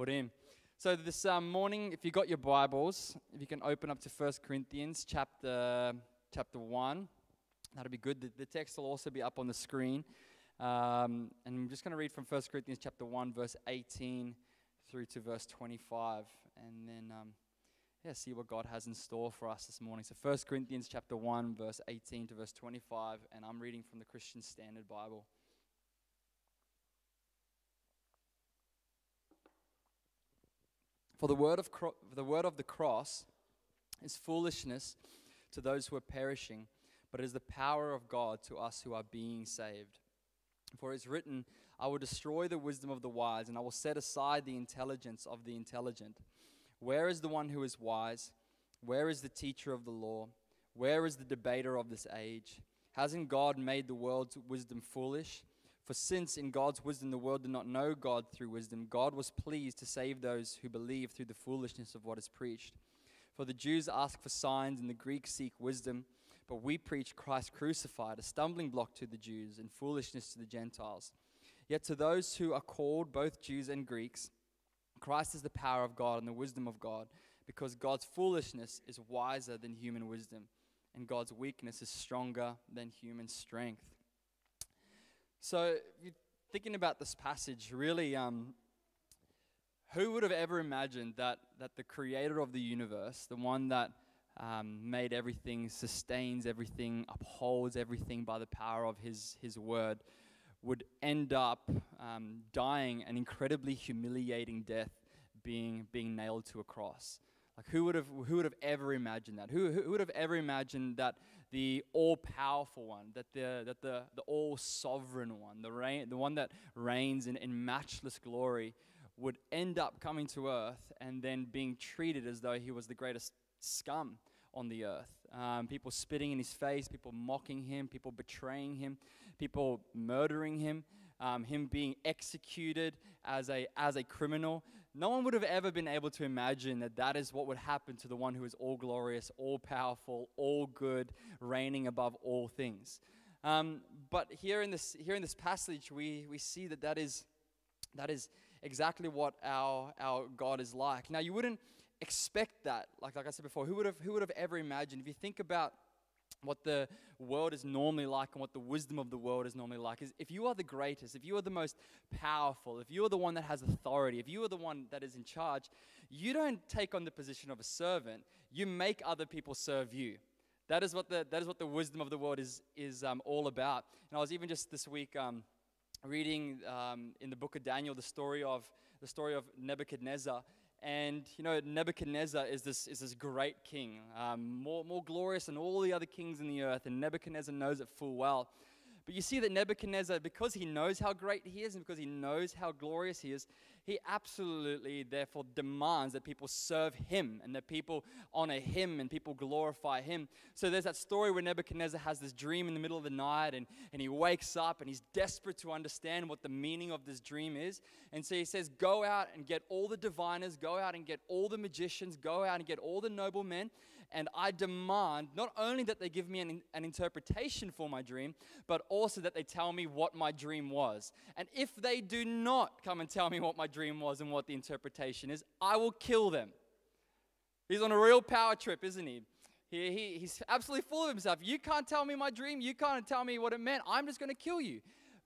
put in. So this um, morning, if you got your Bibles, if you can open up to 1 Corinthians chapter chapter one, that'll be good. The, the text will also be up on the screen, um, and I'm just going to read from 1 Corinthians chapter one, verse 18 through to verse 25, and then um, yeah, see what God has in store for us this morning. So 1 Corinthians chapter 1 verse 18 to verse 25 and I'm reading from the Christian Standard Bible. For the word of cro- the word of the cross is foolishness to those who are perishing, but it is the power of God to us who are being saved. For it is written, I will destroy the wisdom of the wise, and I will set aside the intelligence of the intelligent. Where is the one who is wise? Where is the teacher of the law? Where is the debater of this age? Hasn't God made the world's wisdom foolish? For since in God's wisdom the world did not know God through wisdom, God was pleased to save those who believe through the foolishness of what is preached. For the Jews ask for signs and the Greeks seek wisdom, but we preach Christ crucified, a stumbling block to the Jews and foolishness to the Gentiles. Yet to those who are called, both Jews and Greeks, Christ is the power of God and the wisdom of God, because God's foolishness is wiser than human wisdom, and God's weakness is stronger than human strength. So, thinking about this passage, really, um, who would have ever imagined that, that the creator of the universe, the one that um, made everything, sustains everything, upholds everything by the power of his, his word, would end up um, dying an incredibly humiliating death, being, being nailed to a cross. Like, who would have, who would have ever imagined that? Who, who would have ever imagined that the all powerful one, that the, that the, the all sovereign one, the, reign, the one that reigns in, in matchless glory, would end up coming to earth and then being treated as though he was the greatest scum on the earth? Um, people spitting in his face, people mocking him, people betraying him, people murdering him, um, him being executed as a, as a criminal. No one would have ever been able to imagine that that is what would happen to the one who is all glorious, all powerful, all good, reigning above all things. Um, but here in this, here in this passage, we, we see that that is, that is exactly what our, our God is like. Now, you wouldn't expect that. Like, like I said before, who would, have, who would have ever imagined? If you think about what the world is normally like and what the wisdom of the world is normally like is if you are the greatest, if you are the most powerful, if you are the one that has authority, if you are the one that is in charge, you don't take on the position of a servant. You make other people serve you. That is what the, that is what the wisdom of the world is, is um, all about. And I was even just this week um, reading um, in the book of Daniel the story of, the story of Nebuchadnezzar and you know, Nebuchadnezzar is this, is this great king, um, more, more glorious than all the other kings in the earth, and Nebuchadnezzar knows it full well. But you see that Nebuchadnezzar, because he knows how great he is and because he knows how glorious he is, he absolutely, therefore, demands that people serve him and that people honor him and people glorify him. So there's that story where Nebuchadnezzar has this dream in the middle of the night and, and he wakes up and he's desperate to understand what the meaning of this dream is. And so he says, Go out and get all the diviners, go out and get all the magicians, go out and get all the noblemen and I demand not only that they give me an, an interpretation for my dream, but also that they tell me what my dream was. And if they do not come and tell me what my dream was and what the interpretation is, I will kill them. He's on a real power trip, isn't he? He, he, he's absolutely full of himself. You can't tell me my dream. You can't tell me what it meant. I'm just going to kill you.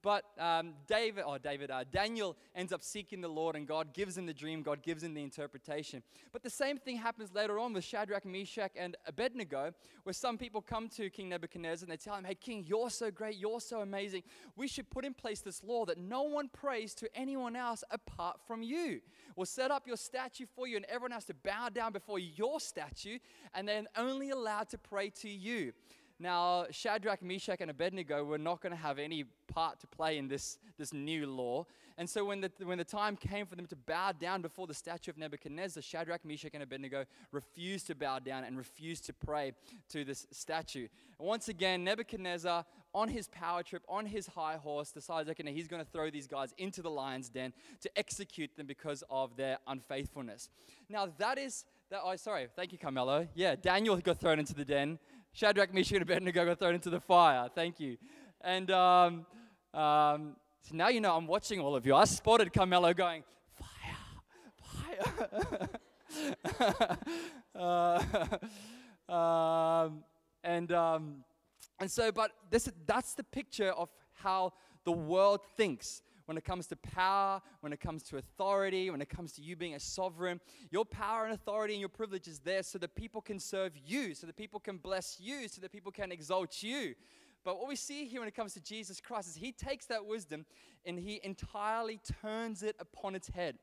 But um, David, oh, David, uh, Daniel ends up seeking the Lord, and God gives him the dream. God gives him the interpretation. But the same thing happens later on with Shadrach, Meshach, and Abednego, where some people come to King Nebuchadnezzar and they tell him, "Hey, King, you're so great. You're so amazing. We should put in place this law that no one prays to anyone else apart from you. We'll set up your statue for you, and everyone has to bow down before your statue, and then only allowed to pray to you." Now, Shadrach, Meshach, and Abednego were not going to have any part to play in this, this new law. And so, when the, when the time came for them to bow down before the statue of Nebuchadnezzar, Shadrach, Meshach, and Abednego refused to bow down and refused to pray to this statue. And once again, Nebuchadnezzar, on his power trip, on his high horse, decides okay, he's going to throw these guys into the lion's den to execute them because of their unfaithfulness. Now, that is. That, oh, sorry. Thank you, Carmelo. Yeah, Daniel got thrown into the den. Shadrach, Meshach, and Abednego got thrown into the fire. Thank you. And um, um, so now you know I'm watching all of you. I spotted Carmelo going, fire, uh, um, and, um, and so, but this, that's the picture of how the world thinks when it comes to power, when it comes to authority, when it comes to you being a sovereign. Your power and authority and your privilege is there so that people can serve you, so that people can bless you, so that people can exalt you. But what we see here when it comes to Jesus Christ is he takes that wisdom and he entirely turns it upon its head.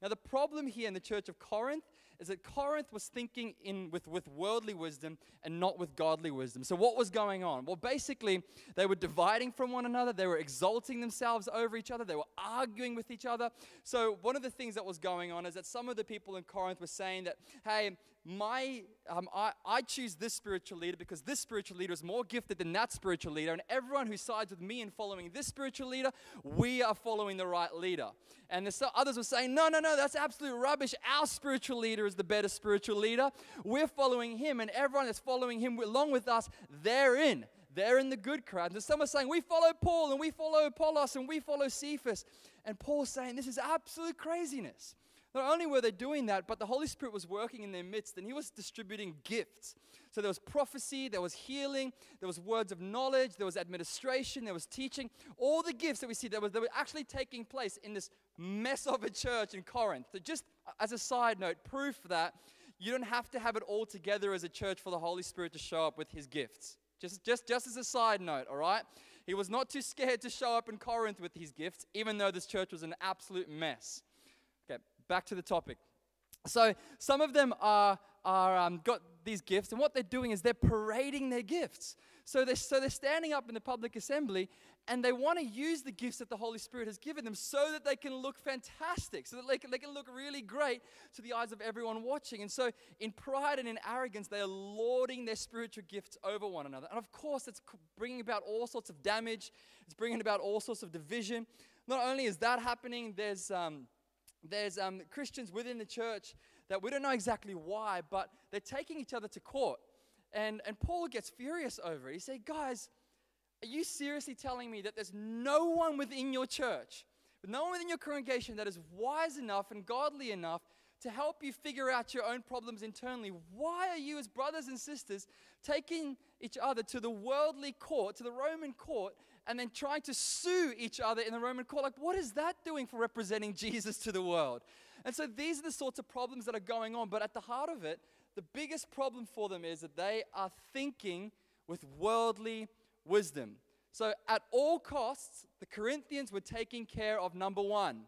Now, the problem here in the church of Corinth is that Corinth was thinking in with, with worldly wisdom and not with godly wisdom. So, what was going on? Well, basically, they were dividing from one another, they were exalting themselves over each other, they were arguing with each other. So, one of the things that was going on is that some of the people in Corinth were saying that, hey, my um, I, I choose this spiritual leader because this spiritual leader is more gifted than that spiritual leader. And everyone who sides with me in following this spiritual leader we are following the right leader. And the others were saying no no no that's absolute rubbish. Our spiritual leader is the better spiritual leader. We're following him and everyone that's following him along with us they're in. They're in the good crowd. And some are saying we follow paul and we follow apollos and we follow cephas. And paul's saying this is absolute craziness not only were they doing that, but the Holy Spirit was working in their midst and He was distributing gifts. So there was prophecy, there was healing, there was words of knowledge, there was administration, there was teaching. All the gifts that we see that, that were actually taking place in this mess of a church in Corinth. So just as a side note, proof that you don't have to have it all together as a church for the Holy Spirit to show up with His gifts. Just, just, just as a side note, all right? He was not too scared to show up in Corinth with his gifts, even though this church was an absolute mess back to the topic. So some of them are, are um, got these gifts, and what they're doing is they're parading their gifts. So they're, so they're standing up in the public assembly and they want to use the gifts that the Holy Spirit has given them so that they can look fantastic, so that they can, they can look really great to the eyes of everyone watching. And so, in pride and in arrogance, they are lauding their spiritual gifts over one another. And of course, it's bringing about all sorts of damage, it's bringing about all sorts of division. Not only is that happening, there's. Um, there's um, Christians within the church that we don't know exactly why, but they're taking each other to court. And, and Paul gets furious over it. He said, Guys, are you seriously telling me that there's no one within your church, no one within your congregation that is wise enough and godly enough to help you figure out your own problems internally? Why are you, as brothers and sisters, taking each other to the worldly court, to the Roman court, and then trying to sue each other in the Roman court. Like, what is that doing for representing Jesus to the world? And so these are the sorts of problems that are going on. But at the heart of it, the biggest problem for them is that they are thinking with worldly wisdom. So at all costs, the Corinthians were taking care of number one.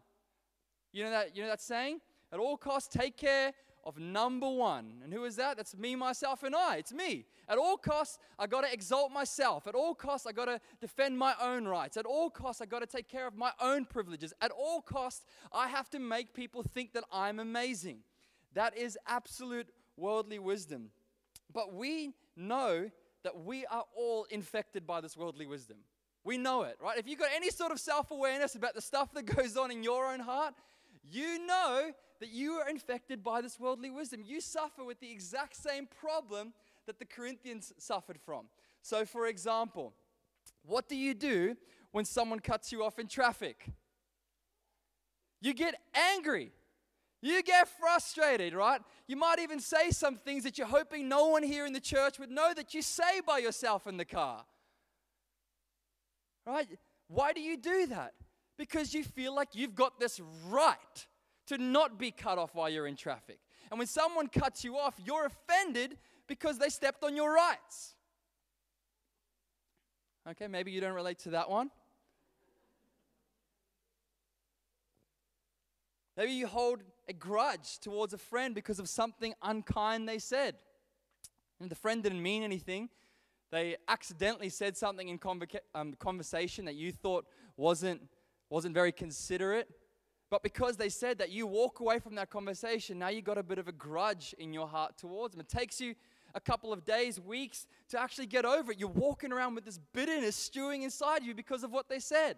You know that, you know that saying? At all costs, take care of number one. And who is that? That's me, myself, and I. It's me. At all costs, I got to exalt myself. At all costs, I got to defend my own rights. At all costs, I got to take care of my own privileges. At all costs, I have to make people think that I'm amazing. That is absolute worldly wisdom. But we know that we are all infected by this worldly wisdom. We know it, right? If you've got any sort of self awareness about the stuff that goes on in your own heart, you know that you are infected by this worldly wisdom. You suffer with the exact same problem that the Corinthians suffered from. So, for example, what do you do when someone cuts you off in traffic? You get angry. You get frustrated, right? You might even say some things that you're hoping no one here in the church would know that you say by yourself in the car. Right? Why do you do that? Because you feel like you've got this right to not be cut off while you're in traffic. And when someone cuts you off, you're offended because they stepped on your rights. Okay, maybe you don't relate to that one. Maybe you hold a grudge towards a friend because of something unkind they said. And the friend didn't mean anything. They accidentally said something in convoca- um, conversation that you thought wasn't, wasn't very considerate. But because they said that, you walk away from that conversation, now you got a bit of a grudge in your heart towards them. It takes you a couple of days, weeks to actually get over it. You're walking around with this bitterness stewing inside you because of what they said.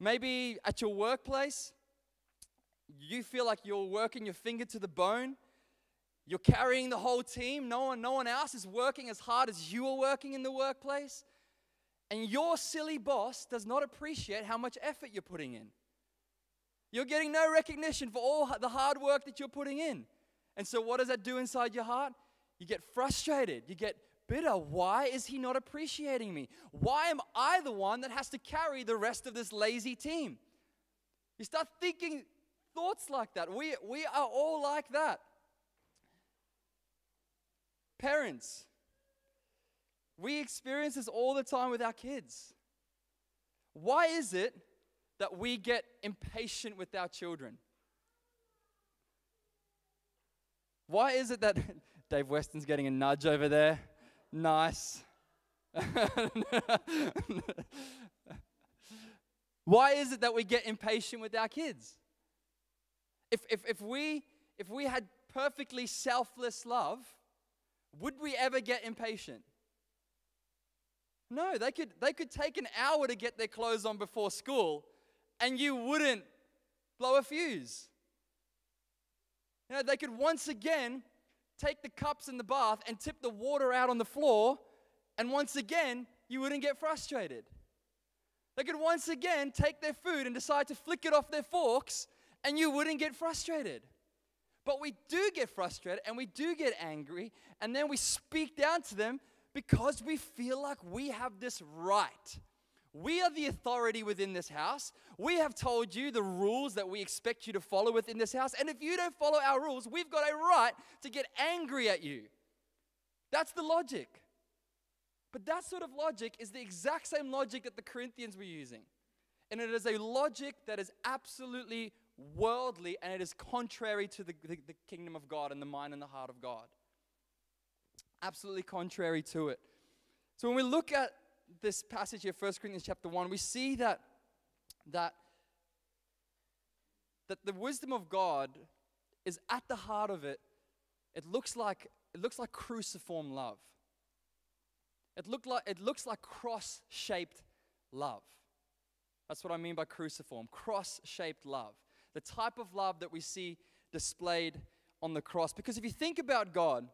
Maybe at your workplace, you feel like you're working your finger to the bone. You're carrying the whole team. No one, no one else is working as hard as you are working in the workplace. And your silly boss does not appreciate how much effort you're putting in. You're getting no recognition for all the hard work that you're putting in. And so, what does that do inside your heart? You get frustrated. You get bitter. Why is he not appreciating me? Why am I the one that has to carry the rest of this lazy team? You start thinking thoughts like that. We, we are all like that. Parents, we experience this all the time with our kids. Why is it that we get impatient with our children? Why is it that Dave Weston's getting a nudge over there? Nice. Why is it that we get impatient with our kids? If, if, if, we, if we had perfectly selfless love, would we ever get impatient? No, they could, they could take an hour to get their clothes on before school, and you wouldn't blow a fuse. You know, they could once again take the cups in the bath and tip the water out on the floor, and once again, you wouldn't get frustrated. They could once again take their food and decide to flick it off their forks, and you wouldn't get frustrated. But we do get frustrated and we do get angry, and then we speak down to them because we feel like we have this right. We are the authority within this house. We have told you the rules that we expect you to follow within this house. And if you don't follow our rules, we've got a right to get angry at you. That's the logic. But that sort of logic is the exact same logic that the Corinthians were using. And it is a logic that is absolutely worldly and it is contrary to the, the, the kingdom of God and the mind and the heart of God. Absolutely contrary to it. So when we look at this passage here, 1 Corinthians chapter 1, we see that, that, that the wisdom of God is at the heart of it. It looks like, it looks like cruciform love. It, look like, it looks like cross shaped love. That's what I mean by cruciform cross shaped love. The type of love that we see displayed on the cross. Because if you think about God,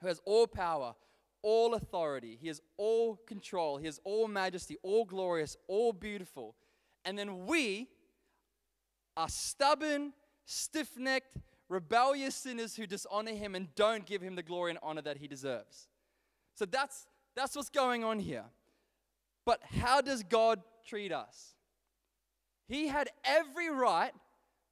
who has all power, all authority, He has all control, He has all majesty, all glorious, all beautiful. And then we are stubborn, stiff necked, rebellious sinners who dishonor Him and don't give Him the glory and honor that He deserves. So that's, that's what's going on here. But how does God treat us? He had every right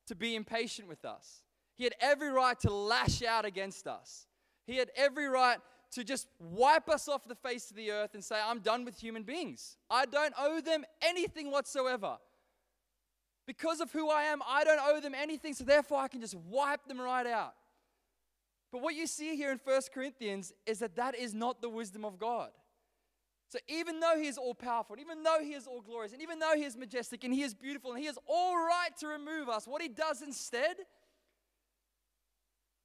to be impatient with us. He had every right to lash out against us. He had every right to just wipe us off the face of the earth and say, I'm done with human beings. I don't owe them anything whatsoever. Because of who I am, I don't owe them anything, so therefore I can just wipe them right out. But what you see here in 1 Corinthians is that that is not the wisdom of God. So even though he is all powerful, and even though he is all glorious, and even though he is majestic and he is beautiful and he is all right to remove us, what he does instead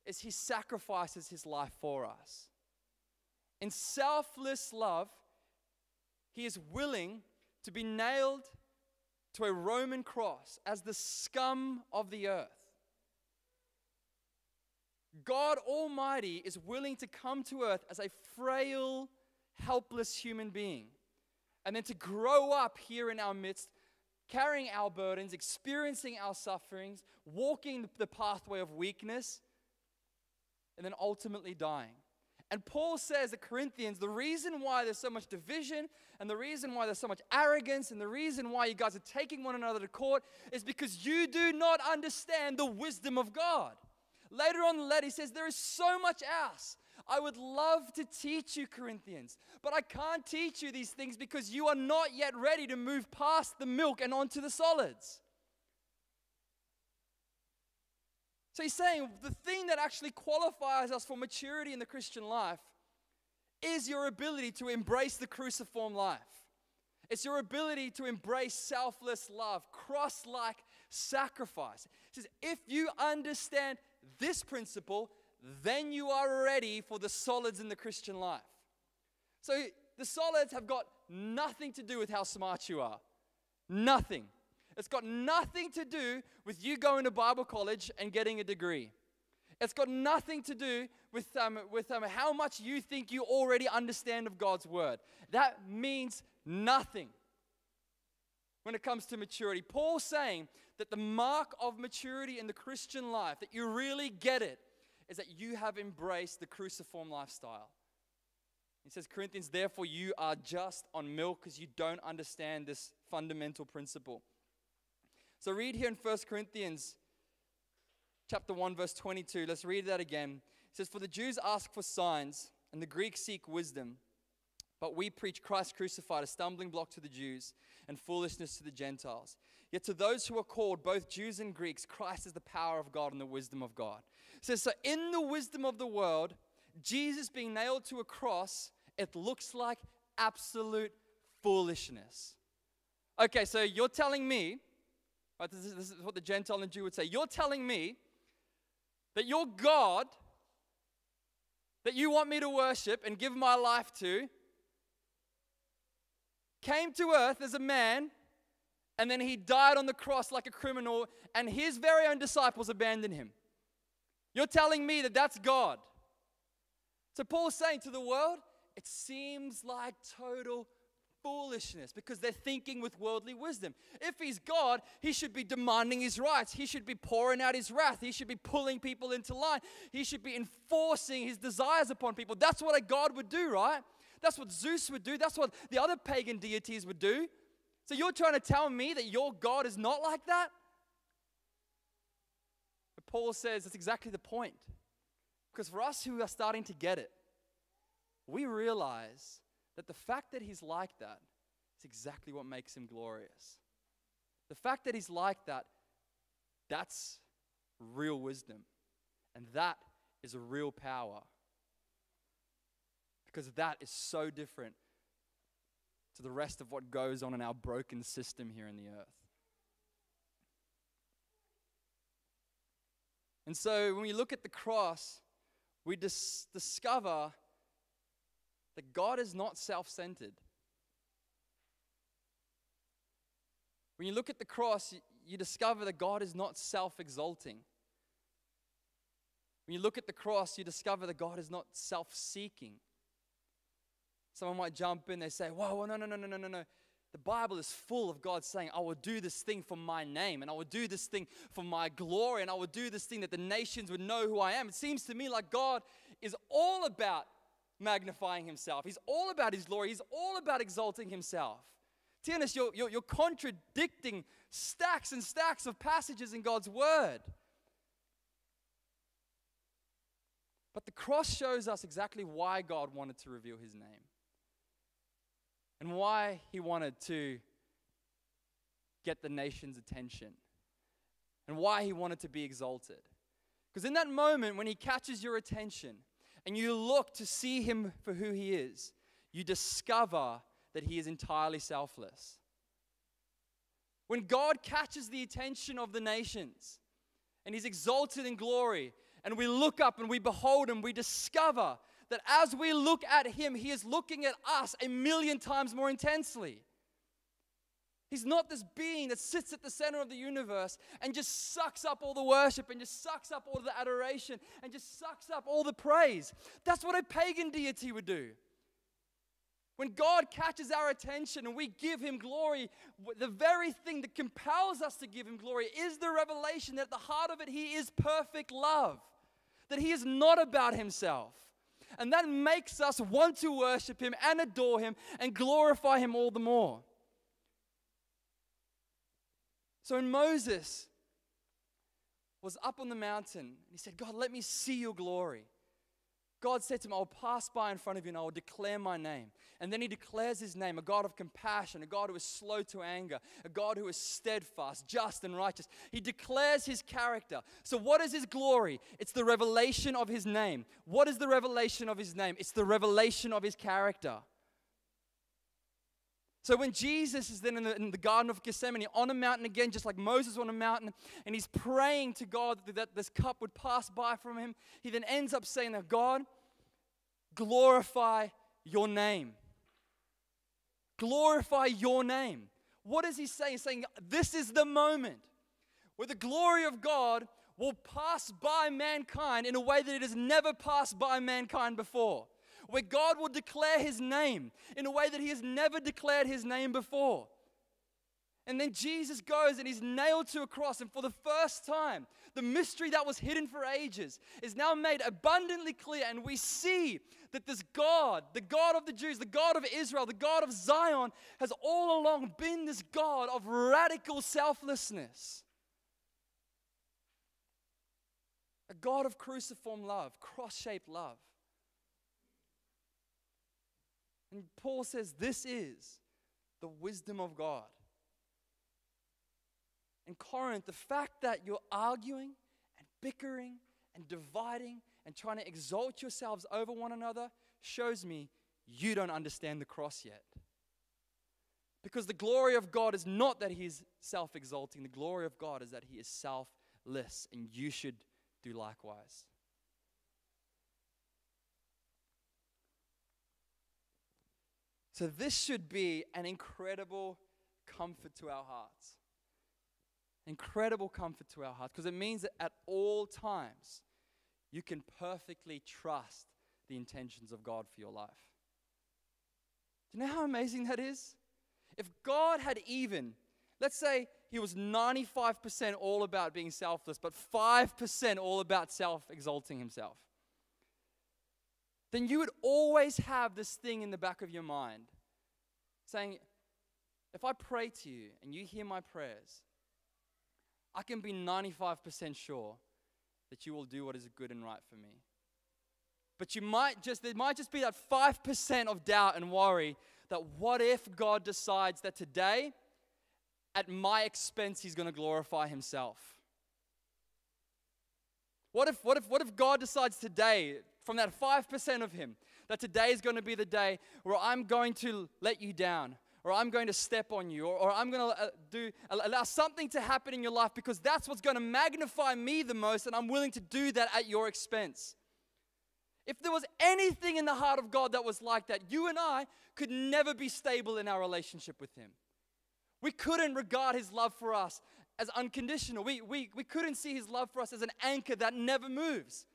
is he sacrifices his life for us. In selfless love, he is willing to be nailed to a Roman cross as the scum of the earth. God Almighty is willing to come to earth as a frail, helpless human being and then to grow up here in our midst, carrying our burdens, experiencing our sufferings, walking the pathway of weakness, and then ultimately dying. And Paul says to Corinthians the reason why there's so much division and the reason why there's so much arrogance and the reason why you guys are taking one another to court is because you do not understand the wisdom of God. Later on in the letter, he says, There is so much else. I would love to teach you, Corinthians, but I can't teach you these things because you are not yet ready to move past the milk and onto the solids. So he's saying the thing that actually qualifies us for maturity in the Christian life is your ability to embrace the cruciform life. It's your ability to embrace selfless love, cross like sacrifice. He says, if you understand this principle, then you are ready for the solids in the Christian life. So the solids have got nothing to do with how smart you are. Nothing. It's got nothing to do with you going to Bible college and getting a degree. It's got nothing to do with, um, with um, how much you think you already understand of God's word. That means nothing when it comes to maturity. Paul's saying that the mark of maturity in the Christian life, that you really get it, is that you have embraced the cruciform lifestyle. He says, Corinthians, therefore you are just on milk because you don't understand this fundamental principle. So read here in 1 Corinthians chapter 1, verse 22. Let's read that again. It says, For the Jews ask for signs, and the Greeks seek wisdom. But we preach Christ crucified, a stumbling block to the Jews and foolishness to the Gentiles. Yet to those who are called, both Jews and Greeks, Christ is the power of God and the wisdom of God. It says, so in the wisdom of the world, Jesus being nailed to a cross, it looks like absolute foolishness. Okay, so you're telling me, right, this, is, this is what the Gentile and Jew would say, you're telling me that your God, that you want me to worship and give my life to, came to earth as a man and then he died on the cross like a criminal, and his very own disciples abandoned him. You're telling me that that's God. So Paul's saying to the world, it seems like total foolishness because they're thinking with worldly wisdom. If he's God, he should be demanding his rights. He should be pouring out his wrath. He should be pulling people into line. He should be enforcing his desires upon people. That's what a God would do, right? That's what Zeus would do. That's what the other pagan deities would do. So you're trying to tell me that your God is not like that? But Paul says that's exactly the point. Because for us who are starting to get it, we realize that the fact that he's like that is exactly what makes him glorious. The fact that he's like that, that's real wisdom. And that is a real power. Because that is so different to the rest of what goes on in our broken system here in the earth. And so when we look at the cross, we dis- discover that God is not self centered. When you look at the cross, you discover that God is not self exalting. When you look at the cross, you discover that God is not self seeking. Someone might jump in, they say, Whoa, no, no, no, no, no, no, no. The Bible is full of God saying, I will do this thing for my name, and I will do this thing for my glory, and I will do this thing that the nations would know who I am. It seems to me like God is all about magnifying himself, He's all about His glory, He's all about exalting Himself. Tianus, you're, you're, you're contradicting stacks and stacks of passages in God's Word. But the cross shows us exactly why God wanted to reveal His name and why he wanted to get the nation's attention and why he wanted to be exalted. Because in that moment, when he catches your attention and you look to see him for who he is, you discover that he is entirely selfless. When God catches the attention of the nations and he's exalted in glory, and we look up and we behold him, we discover that as we look at him, he is looking at us a million times more intensely. He's not this being that sits at the center of the universe and just sucks up all the worship and just sucks up all the adoration and just sucks up all the praise. That's what a pagan deity would do. When God catches our attention and we give Him glory, the very thing that compels us to give Him glory is the revelation that at the heart of it, He is perfect love, that He is not about Himself. And that makes us want to worship Him and adore Him and glorify Him all the more. So when Moses was up on the mountain, and he said, God, let me see your glory. God said to him, I will pass by in front of you and I will declare my name. And then he declares his name a God of compassion, a God who is slow to anger, a God who is steadfast, just, and righteous. He declares his character. So, what is his glory? It's the revelation of his name. What is the revelation of his name? It's the revelation of his character. So when Jesus is then in the, in the, Garden of Gethsemane on a mountain again, just like Moses on a mountain, and he's praying to God that, that this cup would pass by from him, he then ends up saying that God, glorify your name. Glorify your name. What is he saying? He's saying this is the moment where the glory of God will pass by mankind in a way that it has never passed by mankind before where God will declare his name in a way that he has never declared his name before. And then Jesus goes and he's nailed to a cross. And for the first time, the mystery that was hidden for ages is now made abundantly clear. And we see that this God, the God of the Jews, the God of Israel, the God of Zion, has all along been this God of radical selflessness. A God of cruciform love, cross shaped love. And Paul says this is the wisdom of God. In Corinth, the fact that you're arguing and bickering and dividing and trying to exalt yourselves over one another shows me you don't understand the cross yet. Because the glory of God is not that He's self exalting, the glory of God is that He is selfless, and you should do likewise. So, this should be an incredible comfort to our hearts. Incredible comfort to our hearts because it means that at all times you can perfectly trust the intentions of God for your life. Do you know how amazing that is? If God had even, let's say he was 95% all about being selfless, but 5% all about self exalting himself then you would always have this thing in the back of your mind saying, if I pray to you and you hear my prayers, I can be 95% sure that you will do what is good and right for me. But you might just, there might just be that 5% of doubt and worry that what if God decides that today, at my expense, he's going to glorify himself? What if, what, if, what if God decides today, from that 5% of Him that today is going to be the day where I'm going to let you down, or I'm going to step on you, or, or I'm going to uh, do allow something to happen in your life because that's what's going to magnify me the most, and I'm willing to do that at your expense. If there was anything in the heart of God that was like that, you and I could never be stable in our relationship with Him. We couldn't regard His love for us as unconditional. We, we, we couldn't see His love for us as an anchor that never moves.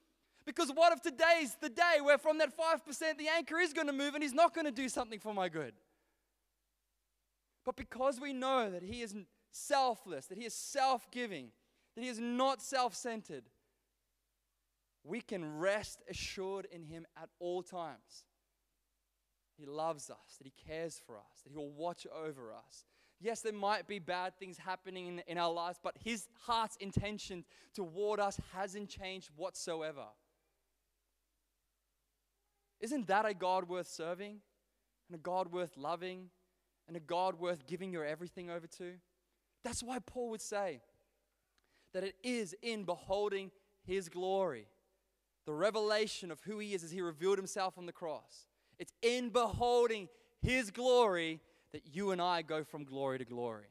Because what if today's the day where from that 5% the anchor is going to move and he's not going to do something for my good? But because we know that he is selfless, that he is self giving, that he is not self centered, we can rest assured in him at all times. He loves us, that he cares for us, that he will watch over us. Yes, there might be bad things happening in, in our lives, but his heart's intention toward us hasn't changed whatsoever. Isn't that a God worth serving? And a God worth loving? And a God worth giving your everything over to? That's why Paul would say that it is in beholding his glory, the revelation of who he is as he revealed himself on the cross. It's in beholding his glory that you and I go from glory to glory.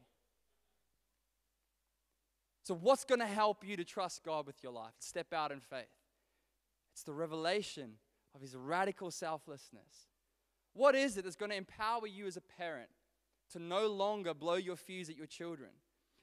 So, what's going to help you to trust God with your life? Step out in faith. It's the revelation of his radical selflessness. What is it that's going to empower you as a parent to no longer blow your fuse at your children?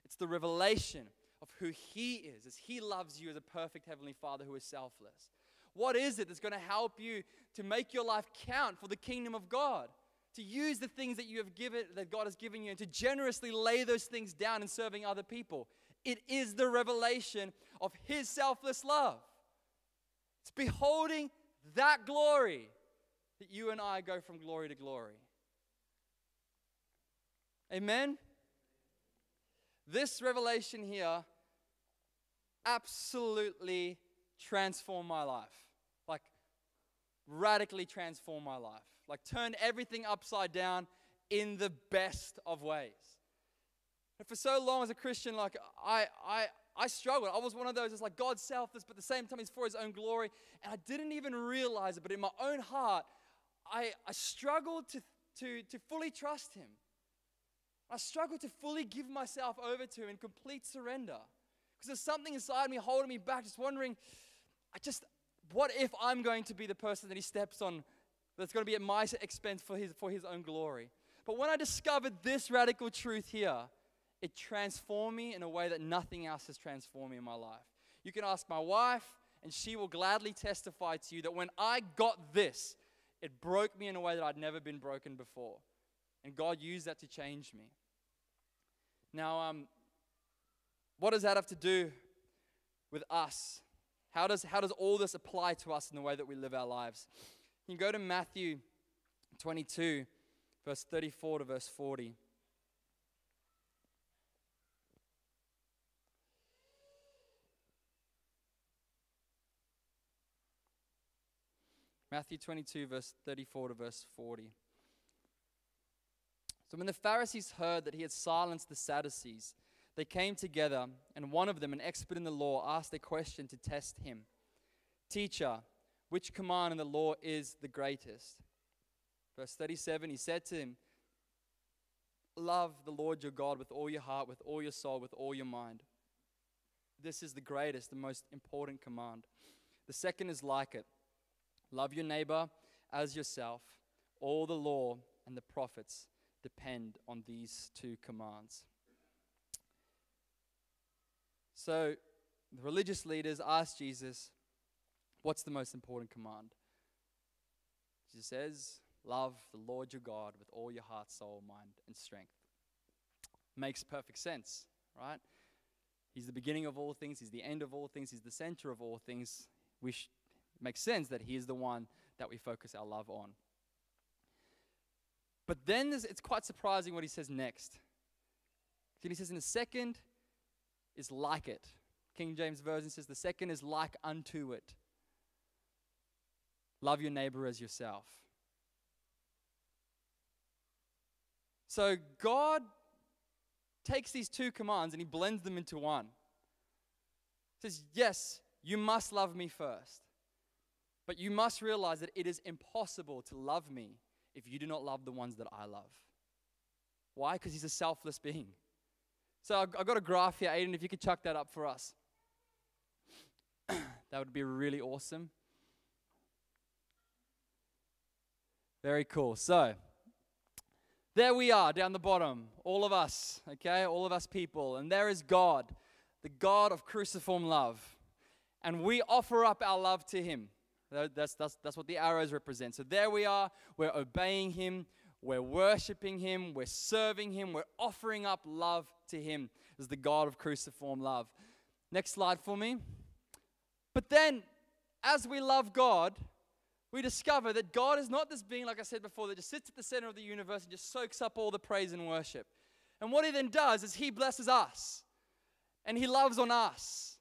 It's the revelation of who he is, as he loves you as a perfect heavenly father who is selfless. What is it that's going to help you to make your life count for the kingdom of God? To use the things that you have given, that God has given you, and to generously lay those things down in serving other people. It is the revelation of His selfless love. It's beholding that glory that you and I go from glory to glory. Amen? This revelation here absolutely transformed my life. Like, radically transformed my life. Like, turned everything upside down in the best of ways. And for so long as a Christian, like, I, I, I struggled. I was one of those it's like God's selfless, but at the same time, He's for His own glory. And I didn't even realize it, but in my own heart, I, I struggled to, to, to fully trust Him. I struggled to fully give myself over to Him in complete surrender. Because there's something inside me holding me back, just wondering, I just, what if I'm going to be the person that He steps on that's going to be at my expense for His, for his own glory? But when I discovered this radical truth here, it transformed me in a way that nothing else has transformed me in my life. You can ask my wife, and she will gladly testify to you that when I got this, it broke me in a way that I'd never been broken before. And God used that to change me. Now, um, what does that have to do with us? How does, how does all this apply to us in the way that we live our lives? You can go to Matthew 22, verse 34 to verse 40. Matthew 22, verse 34 to verse 40. So when the Pharisees heard that he had silenced the Sadducees, they came together, and one of them, an expert in the law, asked a question to test him Teacher, which command in the law is the greatest? Verse 37 He said to him, Love the Lord your God with all your heart, with all your soul, with all your mind. This is the greatest, the most important command. The second is like it love your neighbor as yourself. All the law and the prophets depend on these two commands. So the religious leaders asked Jesus, What's the most important command? Jesus says, Love the Lord your God with all your heart, soul, mind, and strength. Makes perfect sense, right? He's the beginning of all things, He's the end of all things, He's the center of all things. We sh- it makes sense that He is the one that we focus our love on. But then it's quite surprising what He says next. He says, in the second is like it. King James Version says, the second is like unto it. Love your neighbor as yourself. So God takes these two commands and he blends them into one. He says, Yes, you must love me first. But you must realize that it is impossible to love me if you do not love the ones that I love. Why? Because he's a selfless being. So I've got a graph here, Aiden, if you could chuck that up for us. that would be really awesome. Very cool. So, there we are down the bottom, all of us, okay, all of us people. And there is God, the God of cruciform love. And we offer up our love to Him. That's, that's, that's what the arrows represent. So there we are, we're obeying Him, we're worshiping Him, we're serving Him, we're offering up love to Him as the God of cruciform love. Next slide for me. But then, as we love God, we discover that God is not this being, like I said before, that just sits at the center of the universe and just soaks up all the praise and worship. And what He then does is He blesses us, and He loves on us,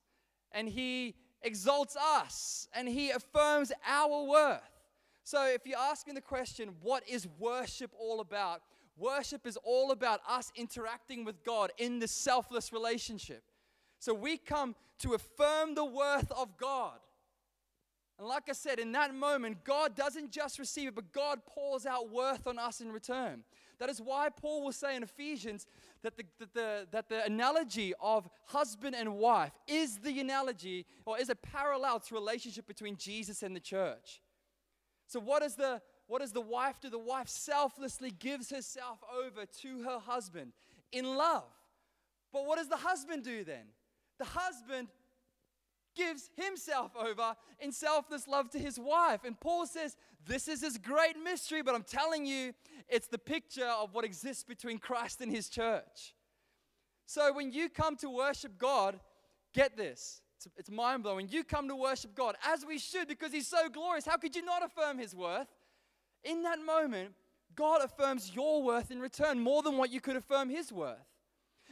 and He exalts us, and He affirms our worth. So, if you ask me the question, what is worship all about? Worship is all about us interacting with God in this selfless relationship. So, we come to affirm the worth of God. And like I said, in that moment, God doesn't just receive it, but God pours out worth on us in return. That is why Paul will say in Ephesians that the, that the, that the analogy of husband and wife is the analogy or is a parallel to relationship between Jesus and the church. So, what does the, what does the wife do? The wife selflessly gives herself over to her husband in love. But what does the husband do then? The husband gives himself over in selfless love to his wife. And Paul says, This is his great mystery, but I'm telling you, it's the picture of what exists between Christ and his church. So when you come to worship God, get this. It's, mind blowing. You come to worship God as we should because he's so glorious. How could you not affirm his worth? In that moment, God affirms your worth in return more than what you could affirm his worth.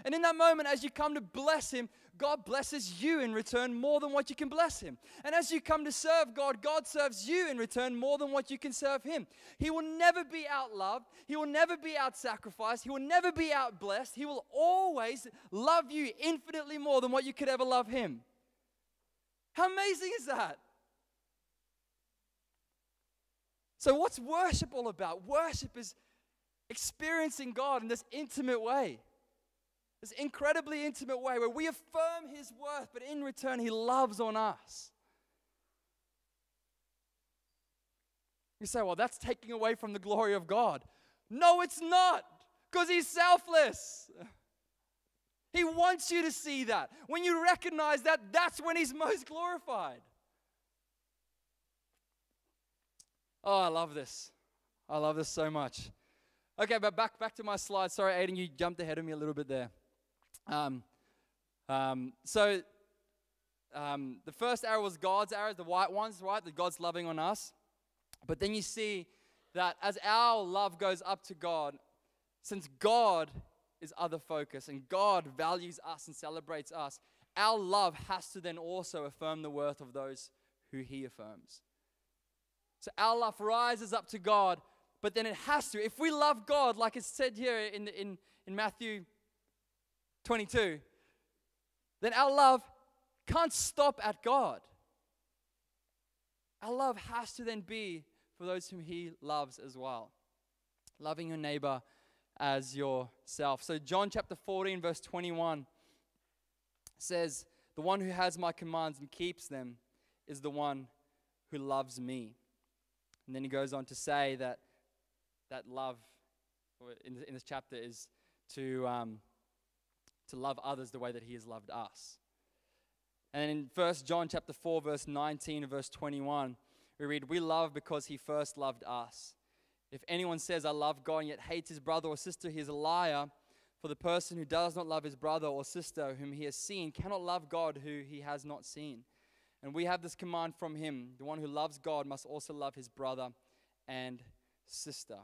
And in that moment, as you come to bless him, God blesses you in return more than what you can bless Him. And as you come to serve God, God serves you in return more than what you can serve Him. He will never be out loved, He will never be out sacrificed, He will never be out blessed. He will always love you infinitely more than what you could ever love Him. How amazing is that? So, what's worship all about? Worship is experiencing God in this intimate way this incredibly intimate way where we affirm his worth, but in return, he loves on us. You say, well, that's taking away from the glory of God. No, it's not, because he's selfless. He wants you to see that. When you recognize that, that's when he's most glorified. Oh, I love this. I love this so much. Okay, but back back to my slide. Sorry, Aiden, you jumped ahead of me a little bit there. Um, um, so um, the first arrow was God's arrows, the white ones, right? That God's loving on us. But then you see that as our love goes up to God, since God is other focus and God values us and celebrates us, our love has to then also affirm the worth of those who He affirms. So our love rises up to God, but then it has to. If we love God, like it's said here in, in, in Matthew 22, then our love can't stop at God. Our love has to then be for those whom He loves as well. Loving your neighbor as yourself. So, John chapter 14, verse 21 says, The one who has my commands and keeps them is the one who loves me. And then he goes on to say that that love in, this chapter is to, um, to love others the way that he has loved us. And in 1 John chapter 4, verse 19 and verse 21, we read, We love because he first loved us. If anyone says, I love God, and yet hates his brother or sister, he is a liar. For the person who does not love his brother or sister whom he has seen cannot love God who he has not seen. And we have this command from him the one who loves God must also love his brother and sister.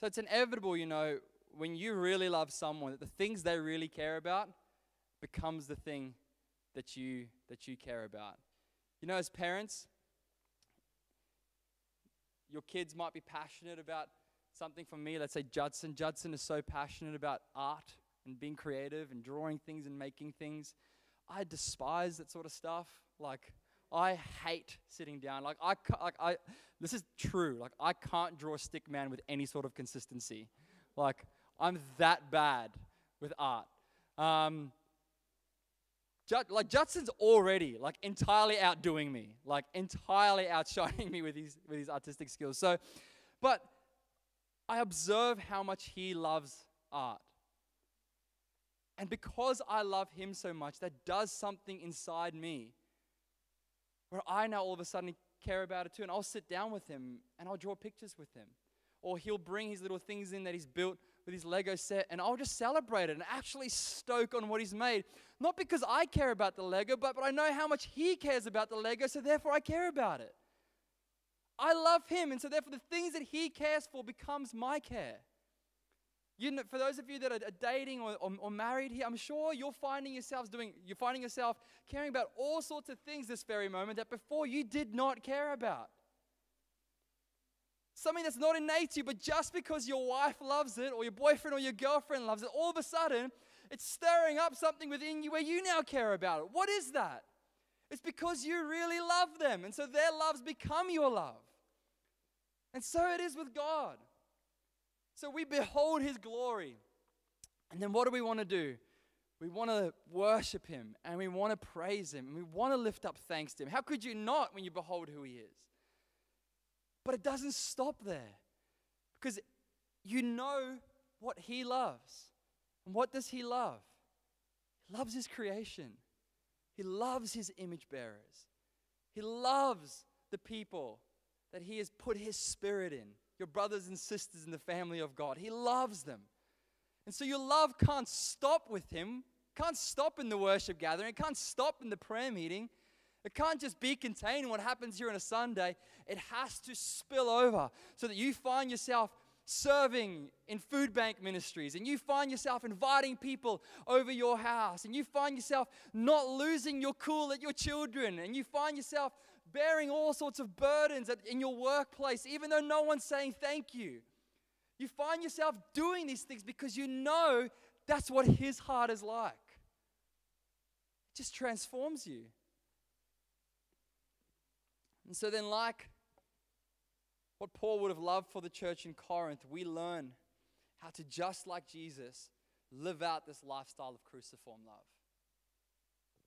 So it's inevitable, you know, when you really love someone, that the things they really care about becomes the thing that you that you care about. You know, as parents, your kids might be passionate about something for me. Let's say Judson. Judson is so passionate about art and being creative and drawing things and making things. I despise that sort of stuff. Like, I hate sitting down. Like, I, like, I, this is true. Like, I can't draw a stick man with any sort of consistency. Like, I'm that bad with art. Um, Jud, like Judson's already like entirely outdoing me, like entirely outshining me with his with his artistic skills. So, but I observe how much he loves art. And because I love him so much, that does something inside me where I now all of a sudden care about it too. And I'll sit down with him and I'll draw pictures with him. Or he'll bring his little things in that he's built with his Lego set and I'll just celebrate it and actually stoke on what he's made. Not because I care about the Lego, but, but I know how much he cares about the Lego, so therefore I care about it. I love him, and so therefore the things that he cares for becomes my care. You know, for those of you that are dating or, or, or, married here, I'm sure you're finding yourselves doing, you're finding yourself caring about all sorts of things this very moment that before you did not care about. Something that's not innate to you, but just because your wife loves it, or your boyfriend or your girlfriend loves it, all of a sudden it's stirring up something within you where you now care about it. What is that? It's because you really love them, and so their loves become your love. And so it is with God. So we behold his glory. And then what do we want to do? We want to worship him and we want to praise him and we want to lift up thanks to him. How could you not when you behold who he is? But it doesn't stop there because you know what he loves. And what does he love? He loves his creation, he loves his image bearers, he loves the people that He has put His Spirit in, your brothers and sisters in the family of God. He loves them. And so your love can't stop with Him, can't stop in the worship gathering, can't stop in the prayer meeting. It can't just be contained in what happens here on a Sunday. It has to spill over so that you find yourself serving in food bank ministries and you find yourself inviting people over your house and you find yourself not losing your cool at your children and you find yourself bearing all sorts of burdens in your workplace, even though no one's saying thank you. You find yourself doing these things because you know that's what His heart is like. It just transforms you. And so then, like what Paul would have loved for the church in Corinth, we learn how to, just like Jesus, live out this lifestyle of cruciform love,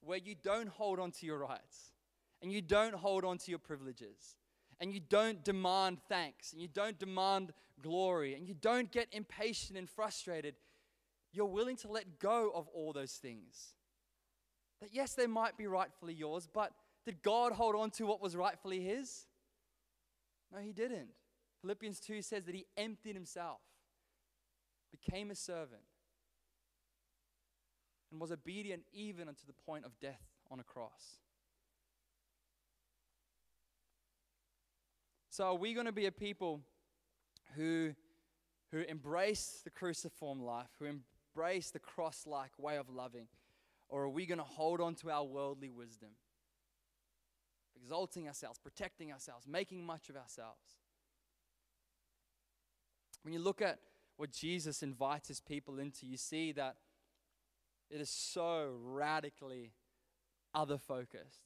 where you don't hold on to your rights and you don't hold on to your privileges and you don't demand thanks and you don't demand glory and you don't get impatient and frustrated, you're willing to let go of all those things. That yes, they might be rightfully yours, but did God hold on to what was rightfully His? No, He didn't. Philippians 2 says that He emptied Himself, became a servant, and was obedient even unto the point of death on a cross. So, are we going to be a people who, who embrace the cruciform life, who embrace the cross like way of loving? Or are we going to hold on to our worldly wisdom, exalting ourselves, protecting ourselves, making much of ourselves? When you look at what Jesus invites his people into, you see that it is so radically other focused.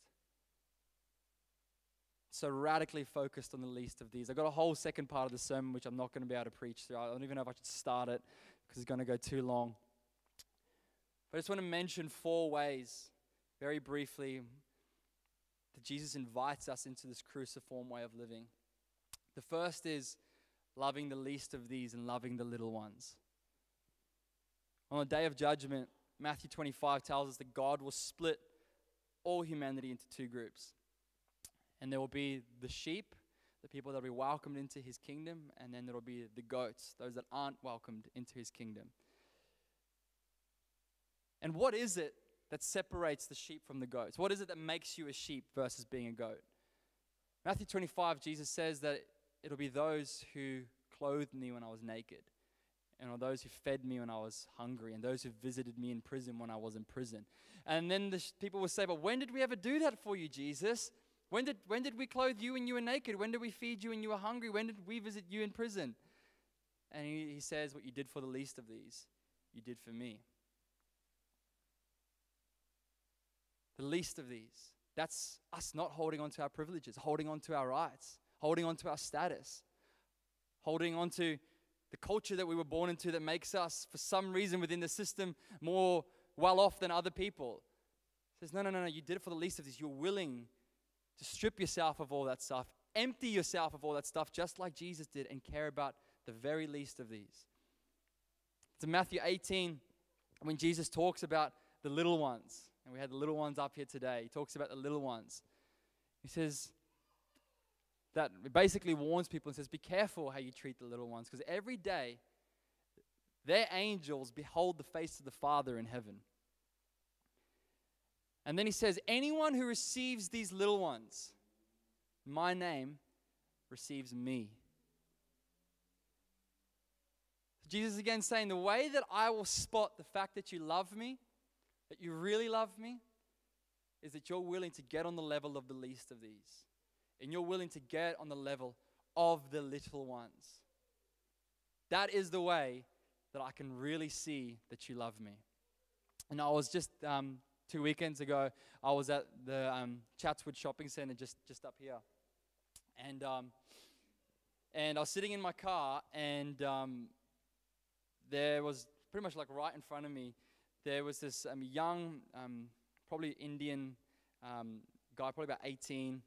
So radically focused on the least of these. I've got a whole second part of the sermon which I'm not going to be able to preach through. I don't even know if I should start it because it's going to go too long. But I just want to mention four ways, very briefly, that Jesus invites us into this cruciform way of living. The first is loving the least of these and loving the little ones. On the day of judgment, Matthew 25 tells us that God will split all humanity into two groups. And there will be the sheep, the people that will be welcomed into his kingdom, and then there will be the goats, those that aren't welcomed into his kingdom. And what is it that separates the sheep from the goats? What is it that makes you a sheep versus being a goat? Matthew 25, Jesus says that it'll be those who clothed me when I was naked and on those who fed me when I was hungry, and those who visited me in prison when I was in prison. And then the sh- people will say, But when did we ever do that for you, Jesus? When did, when did we clothe you when you were naked? When did we feed you when you were hungry? When did we visit you in prison? And he, he says, What you did for the least of these, you did for me. The least of these. That's us not holding on to our privileges, holding on to our rights, holding on to our status, holding on to the culture that we were born into that makes us, for some reason within the system, more well off than other people. says, no, no, no, no, you did it for the least of these. You're willing to strip yourself of all that stuff, empty yourself of all that stuff, just like Jesus did, and care about the very least of these. It's in Matthew 18 when Jesus talks about the little ones, and we had the little ones up here today. He talks about the little ones. He says, that basically warns people and says, Be careful how you treat the little ones, because every day their angels behold the face of the Father in heaven. And then he says, Anyone who receives these little ones, my name, receives me. Jesus again saying, The way that I will spot the fact that you love me, that you really love me, is that you're willing to get on the level of the least of these and you're willing to get on the level of the little ones. That is the way that I can really see that you love me. And I was just um, two weekends ago, I was at the um, Chatswood Shopping Center just, just up here. And, um, and I was sitting in my car, and um, there was pretty much like right in front of me, there was this um, young, um, probably Indian guy, probably about 18,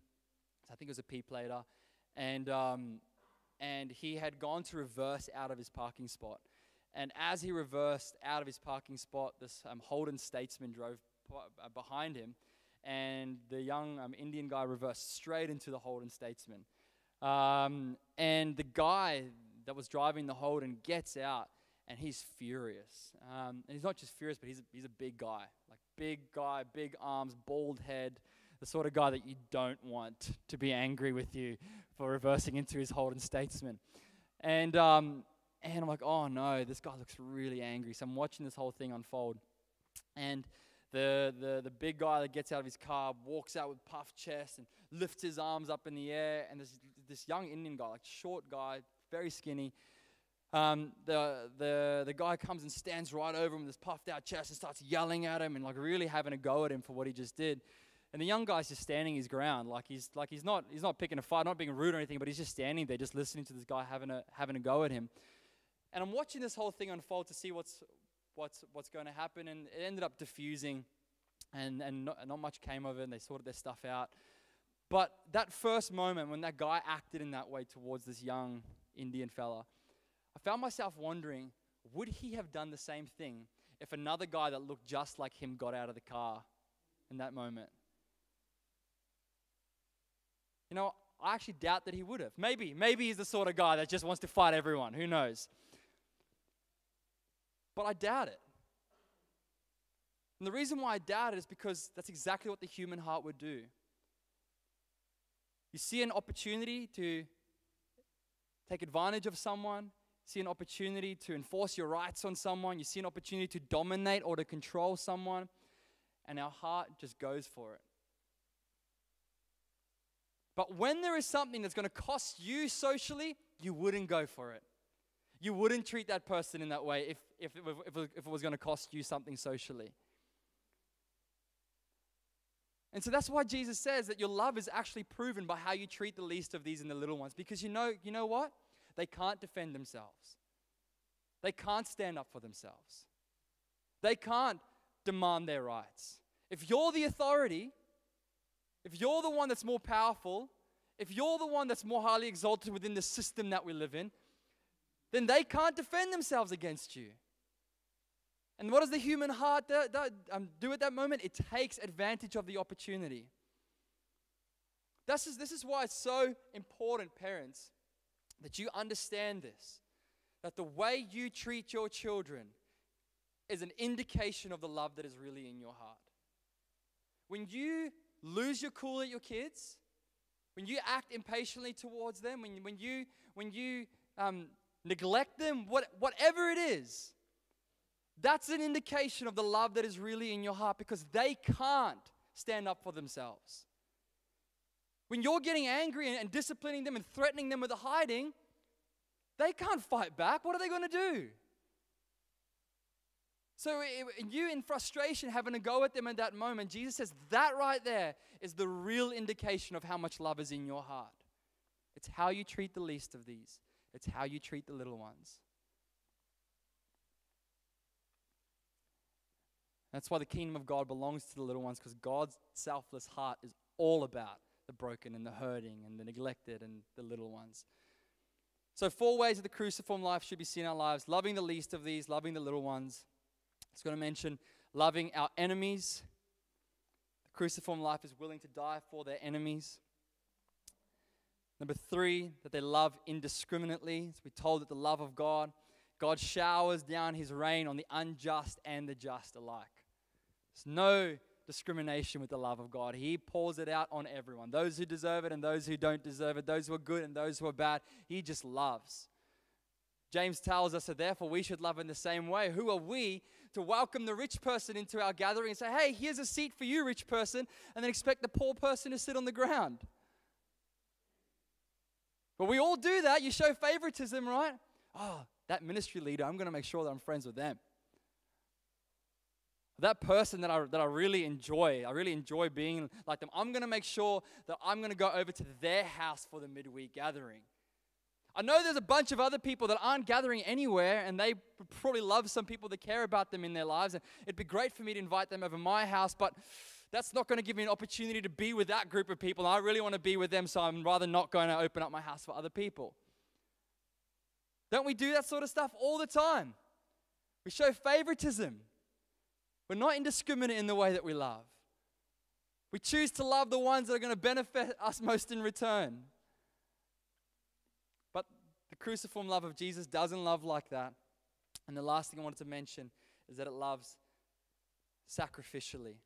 I think it was a P plater, and um, and he had gone to reverse out of his parking spot. And as he reversed out of his parking spot, this um, Holden Statesman drove p- uh, behind him, and the young um, Indian guy reversed straight into the Holden Statesman. Um, and the guy that was driving the Holden gets out, and he's furious. Um, and he's not just furious, but he's a, he's a big guy, like big guy, big arms, bald head the sort of guy that you don't want to be angry with you for reversing into his Holden Statesman. And, um, and I'm like, oh no, this guy looks really angry. So I'm watching this whole thing unfold. And the, the, the big guy that gets out of his car walks out with puffed chest and lifts his arms up in the air. And this, this young Indian guy, like short guy, very skinny, um, the, the, the guy comes and stands right over him with his puffed out chest and starts yelling at him and like really having a go at him for what he just did. And the young guy's just standing his ground, like he's like he's not he's not picking a fight, not being rude or anything, but he's just standing there, just listening to this guy having a having a go at him. And I'm watching this whole thing unfold to see what's what's what's going to happen, and it ended up diffusing, and and not, not much came of it, and they sorted their stuff out. But that first moment when that guy acted in that way towards this young Indian fella, found myself wondering, would he have done the same thing if another guy that looked just like him got out of the car in that moment? You know, I actually doubt that he would have. Maybe, maybe he's the sort of guy that just wants to fight everyone. Who knows? But I doubt it. And the reason why I doubt it is because that's exactly what the human heart would do. You see an opportunity to take advantage of someone, see an opportunity to enforce your rights on someone, you see an opportunity to dominate or to control someone, and our heart just goes for it. But when there is something that's going to cost you socially, you wouldn't go for it. You wouldn't treat that person in that way if, if, if, if it was going to cost you something socially. And so that's why Jesus says that your love is actually proven by how you treat the least of these and the little ones. Because you know, you know what? They can't defend themselves. They can't stand up for themselves. They can't demand their rights. If you're the authority, if you're the one that's more powerful, if you're the one that's more highly exalted within the system that we live in, then they can't defend themselves against you. And what does the human heart do, um, at that moment? It takes advantage of the opportunity. This is, this is why it's so important, parents, that you understand this. That the way you treat your children is an indication of the love that is really in your heart. When you lose your cool at your kids, when you act impatiently towards them, when, when you, when you um, neglect them, what, whatever it is, that's an indication of the love that is really in your heart because they can't stand up for themselves. When you're getting angry and, and disciplining them and threatening them with a hiding, they can't fight back. What are they going to do? So, you in frustration having a go at them at that moment, Jesus says that right there is the real indication of how much love is in your heart. It's how you treat the least of these, it's how you treat the little ones. That's why the kingdom of God belongs to the little ones, because God's selfless heart is all about the broken and the hurting and the neglected and the little ones. So, four ways of the cruciform life should be seen in our lives loving the least of these, loving the little ones, it's going to mention loving our enemies. The cruciform life is willing to die for their enemies. Number three, that they love indiscriminately. So we're told that the love of God, God showers down his rain on the unjust and the just alike. There's no discrimination with the love of God. He pours it out on everyone those who deserve it and those who don't deserve it, those who are good and those who are bad. He just loves. James tells us that therefore we should love in the same way. Who are we to welcome the rich person into our gathering and say, hey, here's a seat for you, rich person, and then expect the poor person to sit on the ground. But we all do that. You show favoritism, right? Oh, that ministry leader, I'm going to make sure that I'm friends with them. That person that I, that I really enjoy, I really enjoy being like them, I'm going to make sure that I'm going to go over to their house for the midweek gathering. I know there's a bunch of other people that aren't gathering anywhere, and they probably love some people that care about them in their lives. And it'd be great for me to invite them over my house, but that's not going to give me an opportunity to be with that group of people. I really want to be with them, so I'm rather not going to open up my house for other people. Don't we do that sort of stuff all the time? We show favoritism. We're not indiscriminate in the way that we love. We choose to love the ones that are going to benefit us most in return But the cruciform love of Jesus doesn't love like that. And the last thing I wanted to mention is that it loves sacrificially.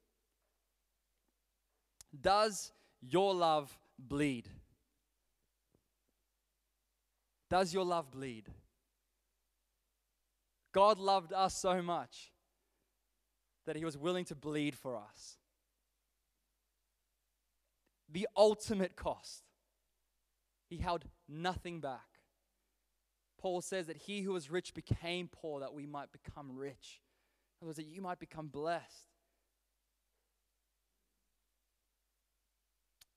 Does your love bleed? Does your love bleed? God loved us so much that he was willing to bleed for us. The ultimate cost. He held nothing back. Paul says that he who was rich became poor that we might become rich. In other words, that you might become blessed.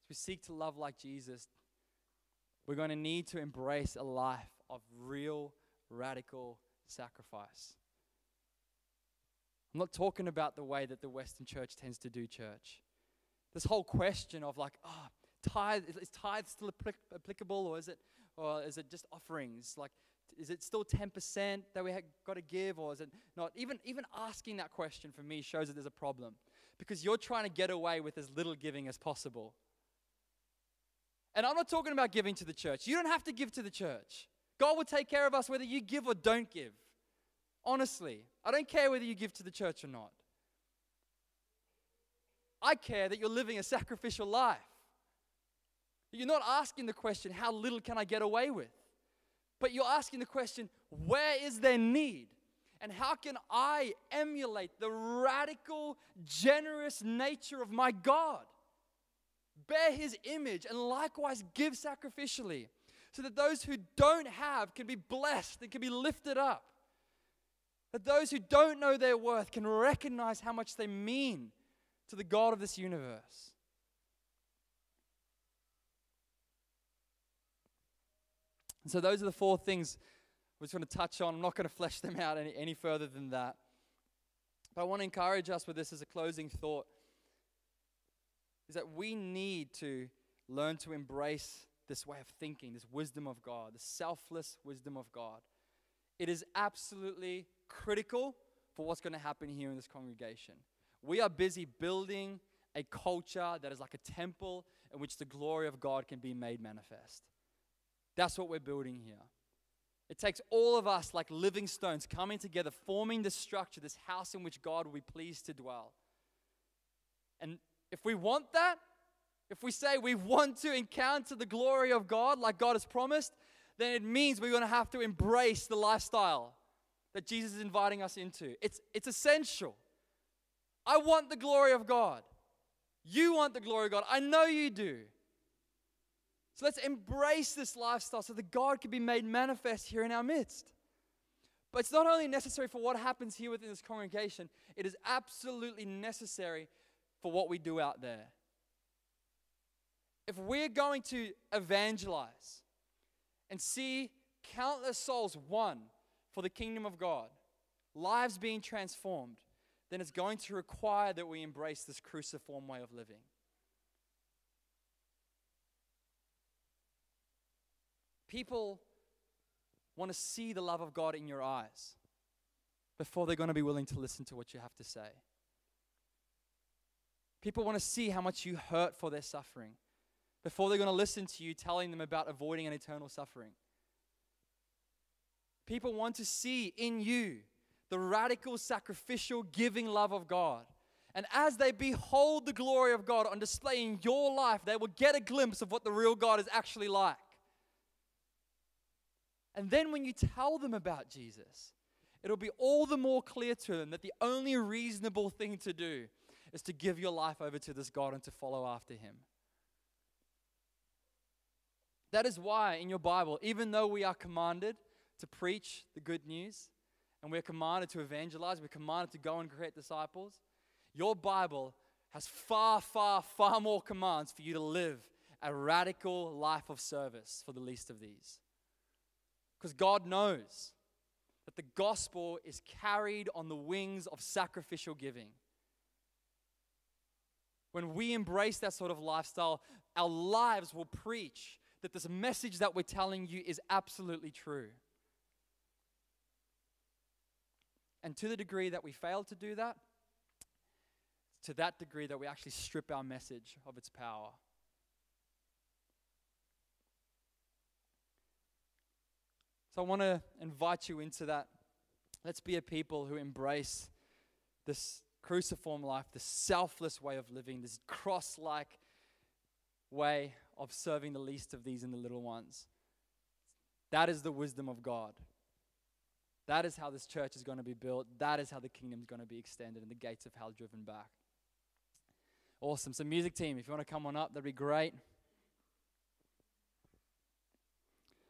As we seek to love like Jesus, we're going to need to embrace a life of real, radical sacrifice. I'm not talking about the way that the Western church tends to do church. This whole question of like, oh, tithe, is tithe still applicable or is it, or is it just offerings? Like, is it still 10% that we got to give or is it not? Even, even asking that question for me shows that there's a problem because you're trying to get away with as little giving as possible. And I'm not talking about giving to the church. You don't have to give to the church. God will take care of us whether you give or don't give. Honestly, I don't care whether you give to the church or not. I care that you're living a sacrificial life. You're not asking the question, how little can I get away with? But you're asking the question, where is their need? And how can I emulate the radical, generous nature of my God? Bear his image and likewise give sacrificially, so that those who don't have can be blessed and can be lifted up. That those who don't know their worth can recognize how much they mean to the God of this universe. And so, those are the four things we're just going to touch on. I'm not going to flesh them out any, any further than that. But I want to encourage us with this as a closing thought is that we need to learn to embrace this way of thinking, this wisdom of God, the selfless wisdom of God. It is absolutely critical for what's going to happen here in this congregation. We are busy building a culture that is like a temple in which the glory of God can be made manifest. That's what we're building here. It takes all of us, like living stones, coming together, forming this structure, this house in which God will be pleased to dwell. And if we want that, if we say we want to encounter the glory of God like God has promised, then it means we're going to have to embrace the lifestyle that Jesus is inviting us into. It's, it's essential. I want the glory of God. You want the glory of God. I know you do. So let's embrace this lifestyle so that God can be made manifest here in our midst. But it's not only necessary for what happens here within this congregation, it is absolutely necessary for what we do out there. If we're going to evangelize and see countless souls won for the kingdom of God, lives being transformed, then it's going to require that we embrace this cruciform way of living. People want to see the love of God in your eyes before they're going to be willing to listen to what you have to say. People want to see how much you hurt for their suffering before they're going to listen to you telling them about avoiding an eternal suffering. People want to see in you the radical, sacrificial, giving love of God. And as they behold the glory of God on display in your life, they will get a glimpse of what the real God is actually like. And then when you tell them about Jesus, it'll be all the more clear to them that the only reasonable thing to do is to give your life over to this God and to follow after Him. That is why in your Bible, even though we are commanded to preach the good news and we're commanded to evangelize, we're commanded to go and create disciples, your Bible has far, far, far more commands for you to live a radical life of service for the least of these. Because God knows that the gospel is carried on the wings of sacrificial giving. When we embrace that sort of lifestyle, our lives will preach that this message that we're telling you is absolutely true. And to the degree that we fail to do that, to that degree that we actually strip our message of its power. So I want to invite you into that. Let's be a people who embrace this cruciform life, this selfless way of living, this cross like way of serving the least of these and the little ones. That is the wisdom of God. That is how this church is going to be built. That is how the kingdom is going to be extended and the gates of hell driven back. Awesome. So, music team, if you want to come on up, that'd be great.